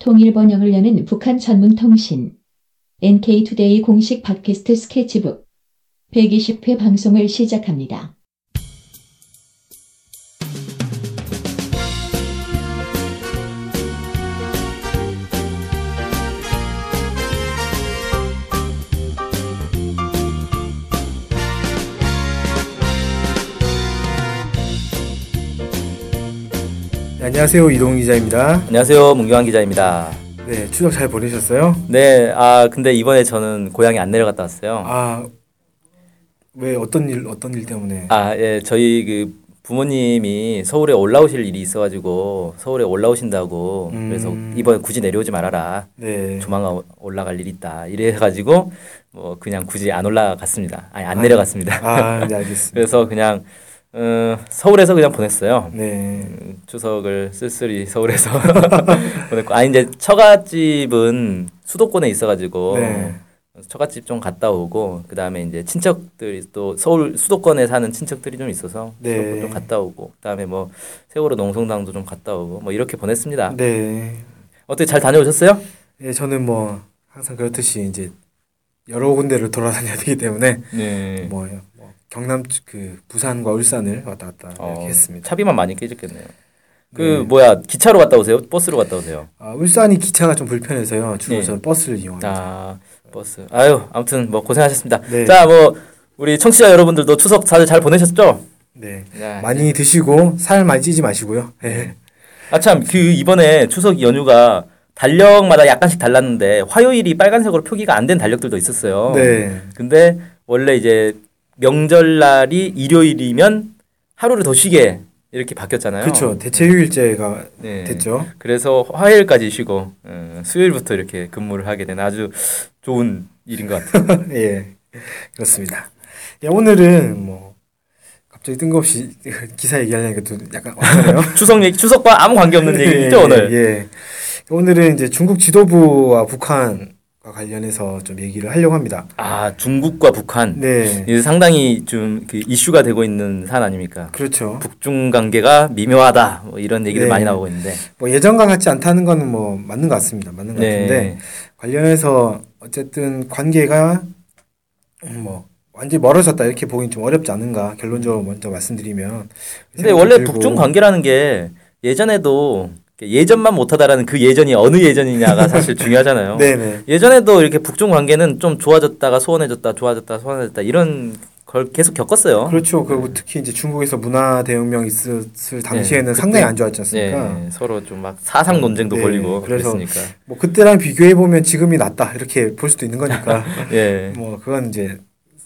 통일 번영을 여는 북한 전문 통신 NK투데이 공식 팟캐스트 스케치북 120회 방송을 시작합니다. 안녕하세요 이동 기자입니다. 안녕하세요. 문경환 기자입니다. 네 추석 잘 보내셨어요? 네, 아 근데 이번에 저는 고향에 안 내려갔다 왔어요. 아 왜 어떤 일 어떤 일 때문에? 아, 예, 저희 그 부모님이 서울에 올라오실 일이 있어가지고 서울에 올라오신다고 음. 그래서 이번에 굳이 내려오지 말아라. 네. 조만간 오- 올라갈 일 있다. 이래가지고 뭐 그냥 굳이 안 올라갔습니다. 아니 안 아, 내려갔습니다. 아, 네 알겠습니다. 그래서 그냥 어, 서울에서 그냥 보냈어요. 네. 음, 추석을 쓸쓸히 서울에서 보냈고 아 이제 처갓집은 수도권에 있어가지고 네. 처갓집 좀 갔다 오고 그 다음에 이제 친척들이 또 서울 수도권에 사는 친척들이 좀 있어서 네. 좀 갔다 오고 그 다음에 뭐 세월호 농성당도 좀 갔다 오고 뭐 이렇게 보냈습니다. 네. 어떻게 잘 다녀오셨어요? 네 저는 뭐 항상 그렇듯이 이제 여러 군데를 돌아다녀야 되기 때문에 네. 뭐, 뭐 경남 그 부산과 울산을 왔다 갔다 어, 했습니다. 차비만 많이 깨졌겠네요. 그 네. 뭐야 기차로 갔다 오세요? 버스로 갔다 오세요? 아, 울산이 기차가 좀 불편해서요. 주로 네. 저는 버스를 이용합니다. 아 버스. 아유 아무튼 뭐 고생하셨습니다. 네. 자뭐 우리 청취자 여러분들도 추석 다들 잘 보내셨죠? 네. 야, 많이 드시고 살 많이 찌지 마시고요. 네. 아참 그 이번에 추석 연휴가 달력마다 약간씩 달랐는데 화요일이 빨간색으로 표기가 안 된 달력들도 있었어요. 네. 근데 원래 이제 명절날이 일요일이면 하루를 더 쉬게 이렇게 바뀌었잖아요. 그렇죠. 대체휴일제가 네. 됐죠. 그래서 화요일까지 쉬고 어, 수요일부터 이렇게 근무를 하게 된 아주 좋은 일인 것 같아요. 예, 그렇습니다. 예, 오늘은 뭐 갑자기 뜬금없이 기사 얘기하려니까 또 약간. 추석 얘기, 추석과 아무 관계 없는 얘기죠 오늘. 예, 예. 오늘은 이제 중국 지도부와 북한과 관련해서 좀 얘기를 하려고 합니다. 아 중국과 북한 네, 상당히 좀 그 이슈가 되고 있는 사안 아닙니까? 그렇죠. 북중 관계가 미묘하다 뭐 이런 얘기들 네. 많이 나오고 있는데 뭐 예전과 같지 않다는 거는 뭐 맞는 것 같습니다. 맞는 것 같은데 네. 관련해서 어쨌든 관계가 음, 뭐 완전히 멀어졌다 이렇게 보긴 좀 어렵지 않은가 결론적으로 먼저 말씀드리면 근데 원래. 북중 관계라는 게 예전에도 예전만 못하다라는 그 예전이 어느 예전이냐가 사실 중요하잖아요. 네네 예전에도 이렇게 북중 관계는 좀 좋아졌다가 소원해졌다, 좋아졌다, 소원해졌다 이런 걸 계속 겪었어요. 그렇죠. 그리고 특히 이제 중국에서 문화 대혁명 있었을 당시에는 네, 상당히 안 좋았지 않습니까? 네, 서로 좀 막 사상 논쟁도 네, 벌리고 그래서 그랬으니까. 뭐 그때랑 비교해 보면 지금이 낫다 이렇게 볼 수도 있는 거니까 예. 뭐 그건 이제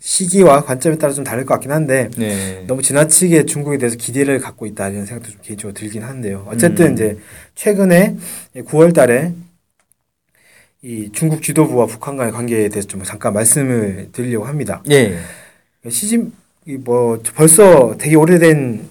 시기와 관점에 따라 좀 다를 것 같긴 한데 네. 너무 지나치게 중국에 대해서 기대를 갖고 있다 이런 생각도 좀 개인적으로 들긴 한데요. 어쨌든 음. 이제 최근에 9월달에 이 중국 지도부와 북한 간의 관계에 대해서 좀 잠깐 말씀을 드리려고 합니다. 예. 시진 뭐 벌써 되게 오래된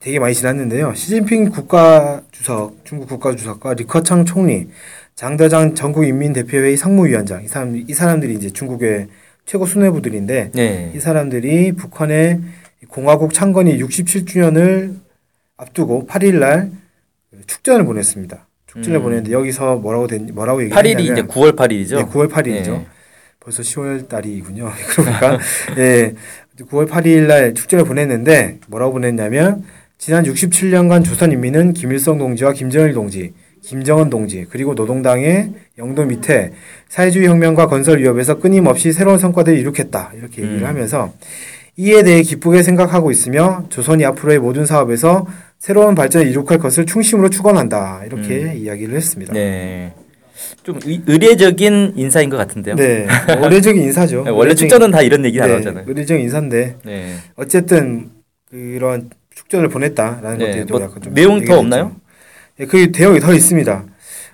되게 많이 지났는데요. 시진핑 국가 주석, 중국 국가 주석과 리커창 총리, 장대장 전국인민대표회의 상무위원장 이 사람 이 사람들이 이제 중국의 최고 수뇌부들인데 네. 이 사람들이 북한의 공화국 창건이 67주년을 앞두고 8일 날 축전을 보냈습니다. 축전을 음. 보냈는데 여기서 뭐라고 된 뭐라고 8일이 이제 얘기했냐면 9월 8일이죠. 네, 9월 8일이죠. 예. 벌써 10월 달이군요. 그러니까 예, 9월 8일 날 축제를 보냈는데 뭐라고 보냈냐면 지난 67년간 조선 인민은 김일성 동지와 김정일 동지, 김정은 동지 그리고 노동당의 영도 밑에 사회주의 혁명과 건설 위협에서 끊임없이 새로운 성과들을 이룩했다 이렇게 얘기를 음. 하면서 이에 대해 기쁘게 생각하고 있으며 조선이 앞으로의 모든 사업에서 새로운 발전을 이룩할 것을 충심으로 축원한다 이렇게 이야기를 했습니다. 네. 좀 의, 의례적인 인사인 것 같은데요. 네, 뭐 의례적인 인사죠. 네, 원래 축전은 다 이런 얘기 네, 나오잖아요. 의례적인 인사인데 네. 어쨌든 그런 축전을 보냈다라는 네, 것들이 또뭐 약간 좀 내용 더 없나요? 네, 그 대역이 더 있습니다.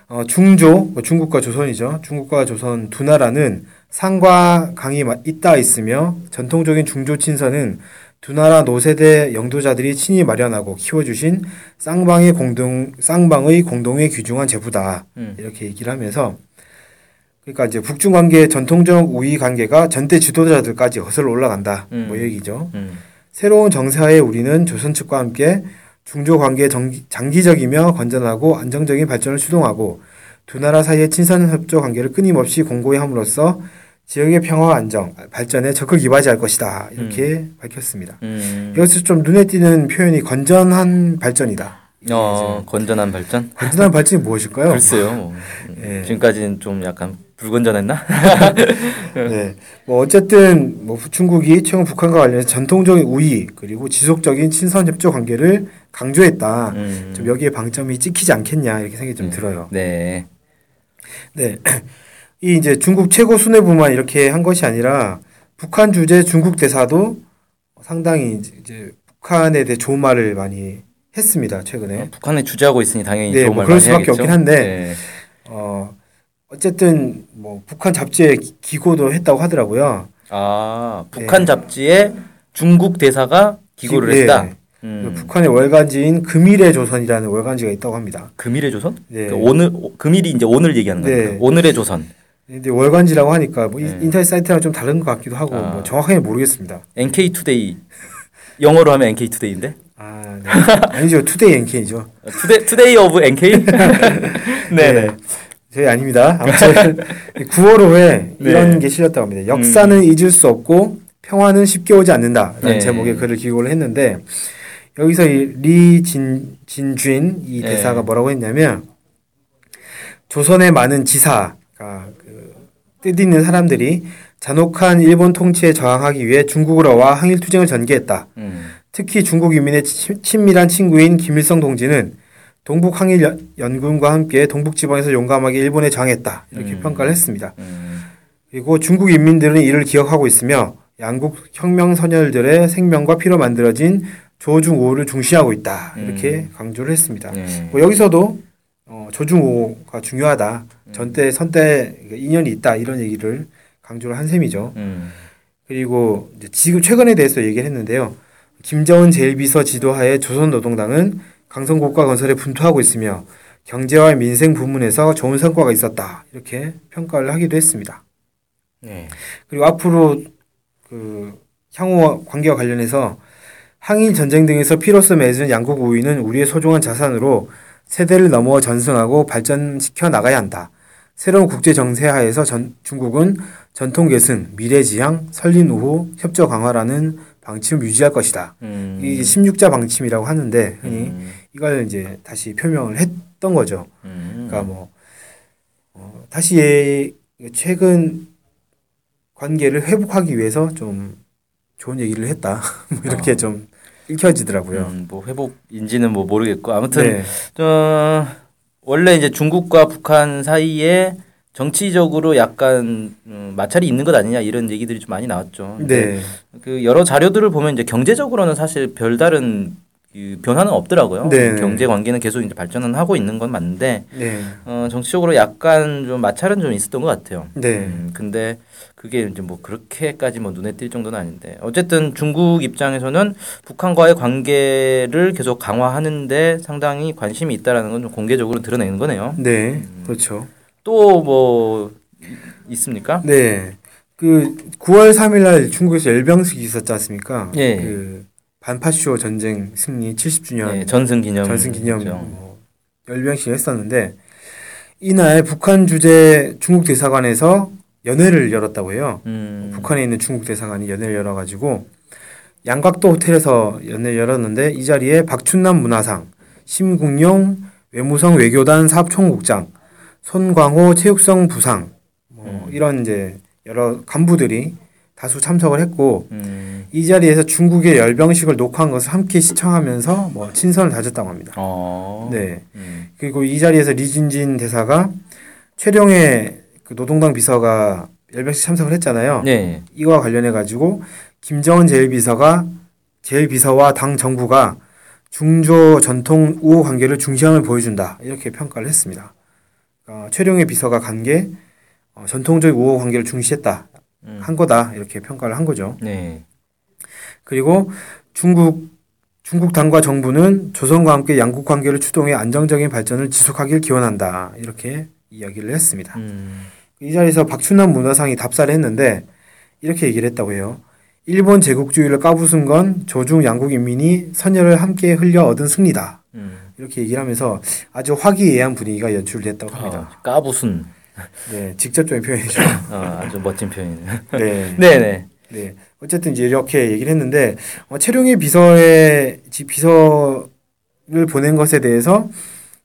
어, 중조, 뭐 중국과 조선이죠. 중국과 조선 두 나라는 산과 강이 마- 있다 있으며 전통적인 중조 친서는 두 나라 노세대 영도자들이 친히 마련하고 키워주신 쌍방의 공동 쌍방의 공동에 귀중한 제부다 음. 이렇게 얘기를 하면서 그러니까 이제 북중 관계의 전통적 우위 관계가 전대 지도자들까지 거슬러 올라간다 음. 뭐 얘기죠. 음. 새로운 정사에 우리는 조선 측과 함께 중조 관계 정기- 장기적이며 건전하고 안정적인 발전을 추동하고 두 나라 사이의 친선 협조 관계를 끊임없이 공고히 함으로써 지역의 평화와 안정, 발전에 적극 이바지할 것이다. 이렇게 밝혔습니다. 음. 여기서 좀 눈에 띄는 표현이 건전한 발전이다. 어, 건전한 발전? 건전한 발전이 무엇일까요? 글쎄요. 뭐. 예. 지금까지는 좀 약간 불건전했나? 네. 뭐 어쨌든 뭐 중국이 최근 북한과 관련해서 전통적인 우위 그리고 지속적인 친선 협조 관계를 강조했다. 음. 좀 여기에 방점이 찍히지 않겠냐 이렇게 생각이 좀 들어요. 네. 네. 이 이제 중국 최고 수뇌부만 이렇게 한 것이 아니라 북한 주재 중국 대사도 상당히 이제 북한에 대해 좋은 말을 많이 했습니다. 최근에. 북한에 주재하고 있으니 당연히 네, 뭐말 그럴 수밖에 해야겠죠. 없긴 한데 네. 어 어쨌든 뭐 북한 잡지에 기- 기고도 했다고 하더라고요. 아, 북한 잡지에 중국 대사가 기고를 네. 했다. 음. 북한의 월간지인 금일의 조선이라는 월간지가 있다고 합니다. 금일의 조선? 네. 그 오늘 오- 금일이 이제 오늘 얘기하는 네. 거니까. 오늘의 조선. 근데 월간지라고 하니까 뭐 이- 네. 인터넷 사이트랑 좀 다른 것 같기도 하고 아. 뭐 정확하게 모르겠습니다. NK Today. 영어로 하면 NK Today인데. 아, 네. 아니죠. Today NK죠. 투데 Today of NK? 네. 저희 아닙니다. 아무튼 9월 5에 이런 네. 음. 게 실렸다고 합니다. 역사는 잊을 수 없고 평화는 쉽게 오지 않는다라는 네. 제목의 글을 기고를 했는데 여기서 이리진 진쥔 이 네. 대사가 뭐라고 했냐면 조선의 많은 지사가 그 뜻있는 사람들이 잔혹한 일본 통치에 저항하기 위해 중국으로 와 항일 투쟁을 전개했다. 음. 특히 중국 인민의 치- 친밀한 친구인 김일성 동지는 동북 항일 연- 연군과 함께 동북 지방에서 용감하게 일본에 저항했다. 이렇게 음. 평가를 했습니다. 음. 그리고 중국 인민들은 이를 기억하고 있으며 양국 혁명 선열들의 생명과 피로 만들어진 조중오를 중시하고 있다. 이렇게 강조를 했습니다. 네. 뭐 여기서도 어, 조중오가 중요하다. 전때 선때 인연이 있다. 이런 얘기를 강조를 한 셈이죠. 음. 그리고 지금 최근에 대해서 얘기를 했는데요. 김정은 제1비서 지도하에 조선노동당은 강성국가 건설에 분투하고 있으며 경제와 민생 부문에서 좋은 성과가 있었다. 이렇게 평가를 하기도 했습니다. 네. 그리고 앞으로 그 향후 관계와 관련해서 항일 전쟁 등에서 피로써 맺은 양국 우위는 우리의 소중한 자산으로 세대를 넘어 전승하고 발전시켜 나가야 한다. 새로운 국제 정세 하에서 전, 중국은 전통 계승, 미래 지향, 설린 우호, 협조 강화라는 방침을 유지할 것이다. 음. 이게 16자 방침이라고 하는데 흔히 음. 이걸 이제 다시 표명을 했던 거죠. 음. 그러니까 뭐 어, 다시 예- 최근 관계를 회복하기 위해서 좀 좋은 얘기를 했다. 뭐 이렇게 아. 좀 읽혀지더라고요. 음, 뭐 회복인지는 뭐 모르겠고 아무튼 네. 저 원래 이제 중국과 북한 사이에 정치적으로 약간 음, 마찰이 있는 것 아니냐 이런 얘기들이 좀 많이 나왔죠. 네. 그 여러 자료들을 보면 이제 경제적으로는 사실 별다른 그 변화는 없더라고요. 네. 경제 관계는 계속 이제 발전은 하고 있는 건 맞는데 네. 어, 정치적으로 약간 좀 마찰은 좀 있었던 것 같아요. 네. 음, 근데 그게 이제 뭐 그렇게까지 뭐 눈에 띌 정도는 아닌데 어쨌든 중국 입장에서는 북한과의 관계를 계속 강화하는데 상당히 관심이 있다라는 건 좀 공개적으로 드러내는 거네요. 네. 그렇죠. 또 뭐 있습니까? 네. 그 9월 3일 날 중국에서 열병식이 있었지 않습니까? 예. 그 반파쇼 전쟁 승리 70주년 네, 전승 기념. 전승 기념. 뭐 열병식 했었는데 이날 북한 주재 중국 대사관에서 연회를 열었다고 해요. 음, 북한에 있는 중국 대사관이 연회를 열어가지고 양각도 호텔에서 연회를 열었는데 이 자리에 박춘남 문화상, 심국용 외무성 외교단 사업총국장, 손광호 체육성 부상 뭐 이런 이제 여러 간부들이 다수 참석을 했고 음, 이 자리에서 중국의 열병식을 녹화한 것을 함께 시청하면서 뭐 친선을 다졌다고 합니다. 어, 네. 음, 그리고 이 자리에서 리진진 대사가 최룡의 그 노동당 비서가 열병식 참석을 했잖아요. 네, 이와 관련해 가지고 김정은 제1비서가 제1비서와 당 정부가 중조 전통 우호 관계를 중시함을 보여준다 이렇게 평가를 했습니다. 어, 최룡의 비서가 간게 어, 전통적 우호 관계를 중시했다 음. 한 거다 이렇게 평가를 한 거죠. 네, 그리고 중국 중국 당과 정부는 조선과 함께 양국 관계를 추동해 안정적인 발전을 지속하길 기원한다 이렇게 이야기를 했습니다. 음, 이 자리에서 박춘남 문화상이 답사를 했는데 이렇게 얘기를 했다고 해요. 일본 제국주의를 까부순 건 조중 양국 인민이 선열을 함께 흘려 얻은 승리다. 음, 이렇게 얘기를 하면서 아주 화기애애한 분위기가 연출됐다고 합니다. 아, 까부순. 네, 직접적인 표현이죠. 아, 아주 멋진 표현이네요. 네. 네네. 네. 어쨌든 이제 이렇게 얘기를 했는데 어, 최룡의 비서의 지- 비서를 보낸 것에 대해서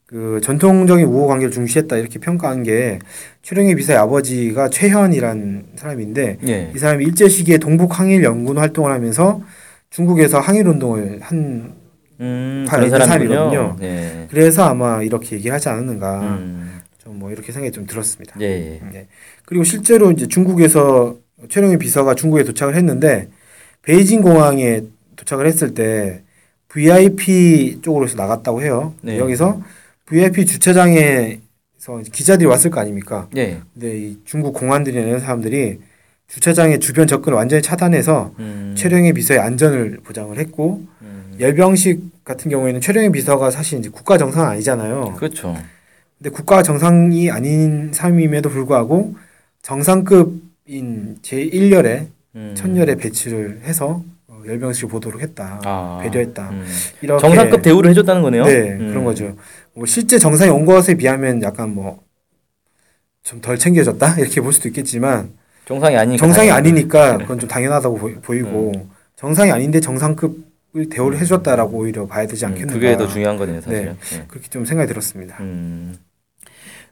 그 전통적인 우호 관계를 중시했다 이렇게 평가한 게 최룡의 비서의 아버지가 최현이란 사람인데 예. 이 사람이 일제 시기에 동북 항일 연군 활동을 하면서 중국에서 항일 운동을 한 음, 다 그런. 사람이거든요. 네. 그래서 아마 이렇게 얘기를 하지 않았는가 음, 좀뭐 이렇게 생각이 좀 들었습니다. 예, 예. 네. 그리고 실제로 이제 중국에서 최룡의 비서가 중국에 도착을 했는데 베이징 공항에 도착을 했을 때 VIP 쪽으로서 나갔다고 해요. 네. 여기서 VIP 주차장에서 기자들이 왔을 거 아닙니까? 예. 근데 이 중국 공안들이나 이런 사람들이 주차장의 주변 접근을 완전히 차단해서 음, 최룡의 비서의 안전을 보장을 했고 음, 열병식 같은 경우에는 최룡의 비서가 사실 이제 국가 정상은 아니잖아요. 그렇죠. 근데 국가 정상이 아닌 사람임에도 불구하고 정상급인 제1열에 음. 천열에 배치를 해서 어, 열병식을 보도록 했다. 아, 배려했다. 음. 이렇게 정상급 대우를 해줬다는 거네요. 네 음. 그런 거죠. 뭐 실제 정상이 온 것에 비하면 약간 뭐 좀 덜 챙겨줬다 이렇게 볼 수도 있겠지만 정상이 아니니까. 정상이. 아니니까 그건 좀 당연하다고 보이- 보이고 음. 정상이 아닌데 정상급을 대우를 해줬다라고 오히려 봐야 되지 음, 않겠는가. 그게 더 중요한 거네요, 사실은. 네. 그렇게 좀 생각이 들었습니다. 음,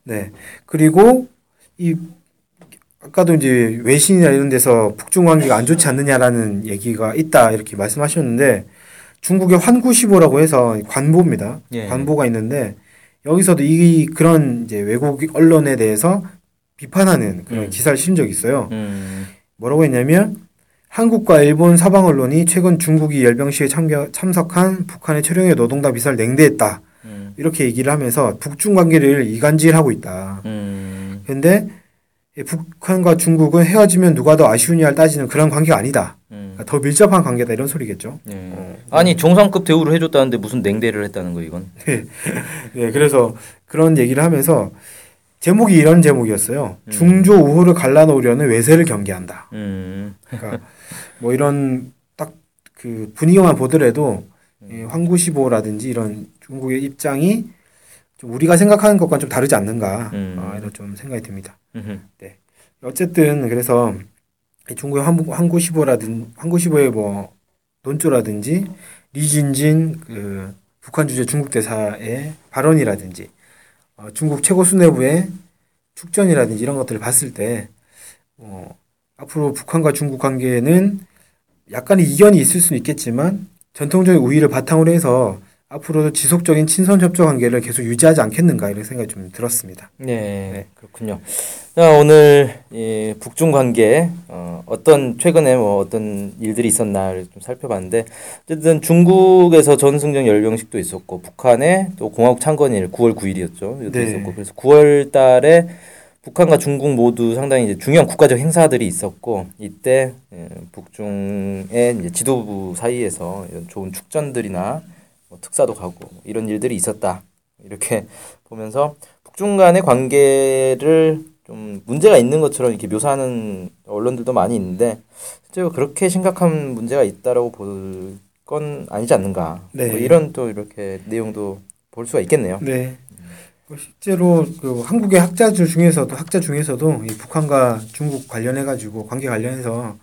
네. 그리고 이 아까도 이제 외신이나 이런 데서 북중 관계가 안 좋지 않느냐라는 얘기가 있다 이렇게 말씀하셨는데 중국의 환구시보라고 해서 관보입니다. 예. 관보가 있는데 여기서도 이 그런 이제 외국 언론에 대해서 비판하는 그런 음. 기사를 실은 적이 있어요. 음, 뭐라고 했냐면 한국과 일본 사방 언론이 최근 중국이 열병식에 참겨, 참석한 북한의 최룡의 노동당 비사를 냉대했다. 음, 이렇게 얘기를 하면서 북중 관계를 이간질하고 있다. 음, 근데 이 북한과 중국은 헤어지면 누가 더 아쉬우냐를 따지는 그런 관계가 아니다. 음. 그러니까 더 밀접한 관계다 이런 소리겠죠. 예. 어. 아니 정상급 대우를 해줬다는데 무슨 냉대를 했다는 거 이건? 네, 그래서 그런 얘기를 하면서 제목이 이런 제목이었어요. 음. 중조 우호를 갈라놓으려는 외세를 경계한다. 음, 그러니까 뭐 이런 딱 그 분위기만 보더라도 음. 예, 황구시보라든지 이런 중국의 입장이 좀 우리가 생각하는 것과 좀 다르지 않는가 음. 아, 이런 좀 생각이 듭니다. 음흠. 어쨌든 그래서 이 중국의 황구, 황구시보라든 황구시보의 뭐 논조라든지 리진진 그 북한 주재 중국 대사의 발언이라든지 어, 중국 최고 수뇌부의 축전이라든지 이런 것들을 봤을 때 어, 앞으로 북한과 중국 관계는 약간의 이견이 있을 수는 있겠지만 전통적인 우위를 바탕으로 해서 앞으로도 지속적인 친선 협조 관계를 계속 유지하지 않겠는가 이런 생각이 좀 들었습니다. 네, 그렇군요. 자, 오늘 이 북중 관계 어, 어떤 최근에 뭐 어떤 일들이 있었나를 좀 살펴봤는데 어쨌든 중국에서 전승정 열병식도 있었고 북한에 또 공화국 창건일 9월 9일이었죠. 이것도 네. 있었고 그래서 9월 달에 북한과 중국 모두 상당히 이제 중요한 국가적 행사들이 있었고 이때 예, 북중의 지도부 사이에서 이런 좋은 축전들이나 뭐 특사도 가고 뭐 이런 일들이 있었다. 이렇게 보면서 북중 간의 관계를 좀 문제가 있는 것처럼 이렇게 묘사하는 언론들도 많이 있는데 실제로 그렇게 심각한 문제가 있다라고 볼 건 아니지 않는가. 네. 뭐 이런 또 이렇게 내용도 볼 수가 있겠네요. 네. 뭐 실제로 그 한국의 학자들 중에서도 학자 중에서도 이 북한과 중국 관련해 가지고 관계 관련해서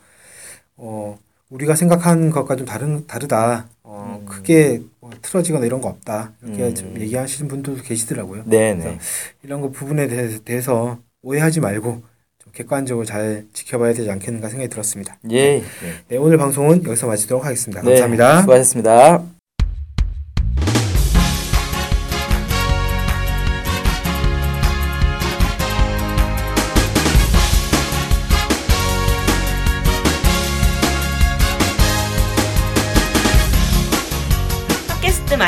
어 우리가 생각하는 것과 좀 다른 다르다. 어 음. 크게 뭐 틀어지거나 이런 거 없다. 이렇게 음. 좀 얘기하시는 분들도 계시더라고요. 네, 네. 이런 거 부분에 대해서, 대해서 오해하지 말고 좀 객관적으로 잘 지켜봐야 되지 않겠는가 생각이 들었습니다. 예. 예. 네, 오늘 방송은 여기서 마치도록 하겠습니다. 네, 감사합니다. 수고하셨습니다.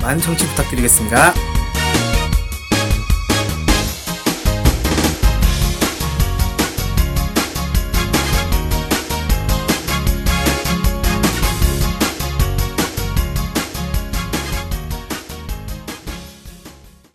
많은 청취 부탁드리겠습니다.